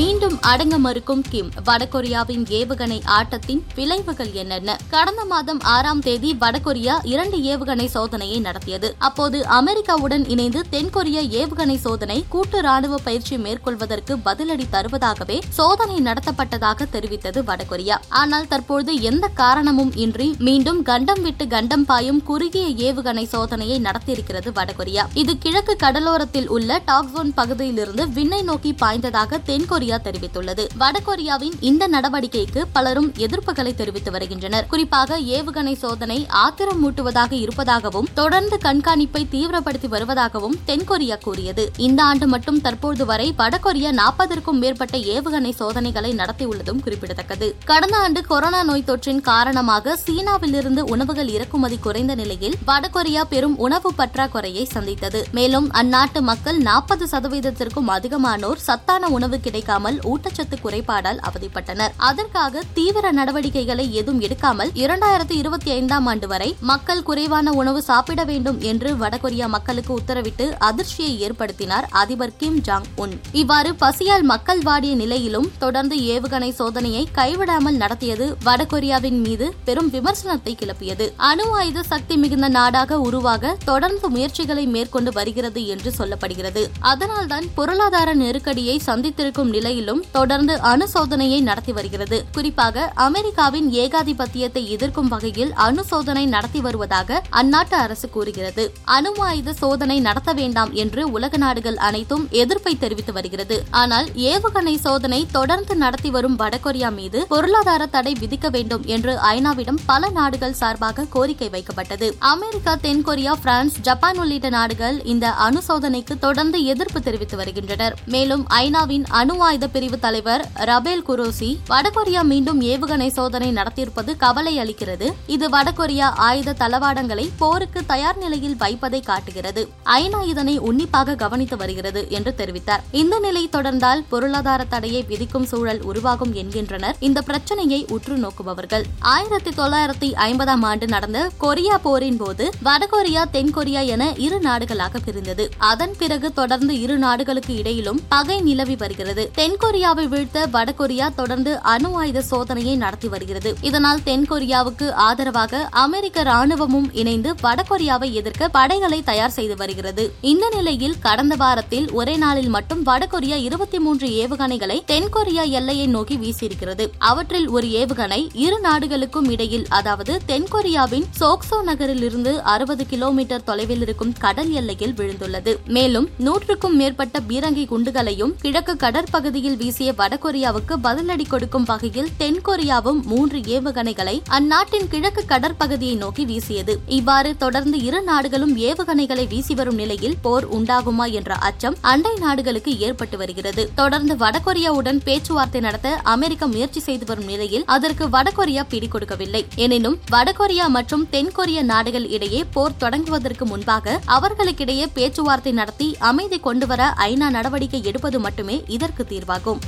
மீண்டும் அடங்க மறுக்கும் கிம். வடகொரியாவின் ஏவுகணை ஆட்டத்தின் விளைவுகள் என்னென்ன? கடந்த மாதம் ஆறாம் தேதி வடகொரியா இரண்டு ஏவுகணை சோதனையை நடத்தியது. அப்போது அமெரிக்காவுடன் இணைந்து தென்கொரிய ஏவுகணை சோதனை கூட்டு ராணுவ பயிற்சி மேற்கொள்வதற்கு பதிலடி தருவதாகவே சோதனை நடத்தப்பட்டதாக தெரிவித்தது வடகொரியா. ஆனால் தற்போது எந்த காரணமும் இன்றி மீண்டும் கண்டம் விட்டு கண்டம் பாயும் குறுகிய ஏவுகணை சோதனையை நடத்தியிருக்கிறது வடகொரியா. இது கிழக்கு கடலோரத்தில் உள்ள டாக்ஸோன் பகுதியிலிருந்து விண்ணை நோக்கி பாய்ந்ததாக தென்கொரியா தெரிவித்துள்ளது. வடகொரியாவின் இந்த நடவடிக்கைக்கு பலரும் எதிர்ப்புகளை தெரிவித்து வருகின்றனர். குறிப்பாக ஏவுகணை சோதனை ஆத்திரம் மூட்டுவதாக இருப்பதாகவும் தொடர்ந்து கண்காணிப்பை தீவிரப்படுத்தி வருவதாகவும் தென்கொரியா கூறியது. இந்த ஆண்டு மட்டும் தற்போது வரை வடகொரியா நாற்பதற்கும் மேற்பட்ட ஏவுகணை சோதனைகளை நடத்தியுள்ளதும் குறிப்பிடத்தக்கது. கடந்த ஆண்டு கொரோனா நோய் தொற்றின் காரணமாக சீனாவிலிருந்து உணவுகள் இறக்குமதி குறைந்த நிலையில் வடகொரியா பெரும் உணவு பற்றாக்குறையை சந்தித்தது. மேலும் அந்நாட்டு மக்கள் நாற்பது சதவீதத்திற்கும் அதிகமானோர் சத்தான உணவு கிடைக்காமல் ஊட்டச்சத்து குறைபாடால் அவதிப்பட்டனர். அதற்காக தீவிர நடவடிக்கைகளை எதுவும் எடுக்காமல் இரண்டாயிரத்தி இருபத்தி ஐந்தாம் ஆண்டு வரை மக்கள் குறைவான உணவு சாப்பிட வேண்டும் என்று வடகொரியா மக்களுக்கு உத்தரவிட்டு அதிர்ச்சியை ஏற்படுத்தினார் அதிபர் கிம் ஜாங் உன். இவ்வாறு பசியால் மக்கள் வாடிய நிலையிலும் தொடர்ந்து ஏவுகணை சோதனையை கைவிடாமல் நடத்தியது வடகொரியாவின் மீது பெரும் விமர்சனத்தை கிளப்பியது. அணு ஆயுத சக்தி மிகுந்த நாடாக உருவாக தொடர்ந்து முயற்சிகளை மேற்கொண்டு வருகிறது என்று சொல்லப்படுகிறது. அதனால்தான் பொருளாதார நெருக்கடியை சந்தித்திருக்கும் நிலையிலும் தொடர்ந்து அணு சோதனையை நடத்தி வருகிறது. குறிப்பாக அமெரிக்காவின் ஏகாதிபத்தியத்தை எதிர்க்கும் வகையில் அணு சோதனை நடத்தி வருவதாக அந்நாட்டு அரசு கூறுகிறது. அணு ஆயுத சோதனை நடத்த வேண்டாம் என்று உலக நாடுகள் அனைத்தும் எதிர்ப்பை தெரிவித்து வருகிறது. ஆனால் ஏவுகணை சோதனை தொடர்ந்து நடத்தி வரும் வடகொரியா மீது பொருளாதார தடை விதிக்க வேண்டும் என்று ஐநாவிடம் பல நாடுகள் சார்பாக கோரிக்கை வைக்கப்பட்டது. அமெரிக்கா தென்கொரியா பிரான்ஸ் ஜப்பான் உள்ளிட்ட நாடுகள் இந்த அணு சோதனைக்கு தொடர்ந்து எதிர்ப்பு தெரிவித்து வருகின்றனர். மேலும் ஐநாவின் அணு ஆயுத பிரிவு தலைவர் ரபேல் குரோசி வடகொரியா மீண்டும் ஏவுகணை சோதனை நடத்தியிருப்பது கவலை அளிக்கிறது. இது வடகொரியா ஆயுத தளவாடங்களை போருக்கு தயார் நிலையில் வைப்பதை காட்டுகிறது. ஐநா இதனை உன்னிப்பாக கவனித்து வருகிறது என்று தெரிவித்தார். இந்த நிலை தொடர்ந்தால் பொருளாதார தடையை விதிக்கும் சூழல் உருவாகும் என்கின்றனர். இந்த பிரச்சனையை உற்று நோக்குபவர்கள். ஆயிரத்தி தொள்ளாயிரத்தி ஐம்பதாம் ஆண்டு நடந்த கொரியா போரின் போது வடகொரியா தென்கொரியா என இரு நாடுகளாக பிரிந்தது. அதன் பிறகு தொடர்ந்து இரு நாடுகளுக்கு இடையிலும் பகை நிலவி வருகிறது. தென்கொரியாவை வீழ்த்த வடகொரியா தொடர்ந்து அணு ஆயுத சோதனையை நடத்தி வருகிறது. இதனால் தென்கொரியாவுக்கு ஆதரவாக அமெரிக்க ராணுவமும் இணைந்து வடகொரியாவை எதிர்க்க படைகளை தயார் செய்து வருகிறது. இந்த நிலையில் கடந்த வாரத்தில் ஒரே நாளில் மட்டும் வடகொரியா இருபத்தி மூன்று ஏவுகணைகளை தென்கொரியா எல்லையை நோக்கி வீசியிருக்கிறது. அவற்றில் ஒரு ஏவுகணை இரு நாடுகளுக்கும் இடையில் அதாவது தென்கொரியாவின் சோக்சோ நகரில் இருந்து அறுபது கிலோமீட்டர் தொலைவில் இருக்கும் கடல் எல்லையில் விழுந்துள்ளது. மேலும் நூற்றுக்கும் மேற்பட்ட பீரங்கி குண்டுகளையும் கிழக்கு கடற்பகுதி பகுதியில் வீசிய வடகொரியாவுக்கு பதிலடி கொடுக்கும் வகையில் தென்கொரியாவும் மூன்று ஏவுகணைகளை அந்நாட்டின் கிழக்கு கடற்பகுதியை நோக்கி வீசியது. இவ்வாறு தொடர்ந்து இரு நாடுகளும் ஏவுகணைகளை வீசி வரும் நிலையில் போர் உண்டாகுமா என்ற அச்சம் அண்டை நாடுகளுக்கு ஏற்பட்டு வருகிறது. தொடர்ந்து வடகொரியாவுடன் பேச்சுவார்த்தை நடத்த அமெரிக்கா முயற்சி செய்து வரும் நிலையில் அதற்கு வடகொரியா பிடி கொடுக்கவில்லை. எனினும் வடகொரியா மற்றும் தென்கொரிய நாடுகள் இடையே போர் தொடங்குவதற்கு முன்பாக அவர்களுக்கிடையே பேச்சுவார்த்தை நடத்தி அமைதி கொண்டுவர ஐநா நடவடிக்கை எடுப்பது மட்டுமே இதற்கு தீர்வாகும்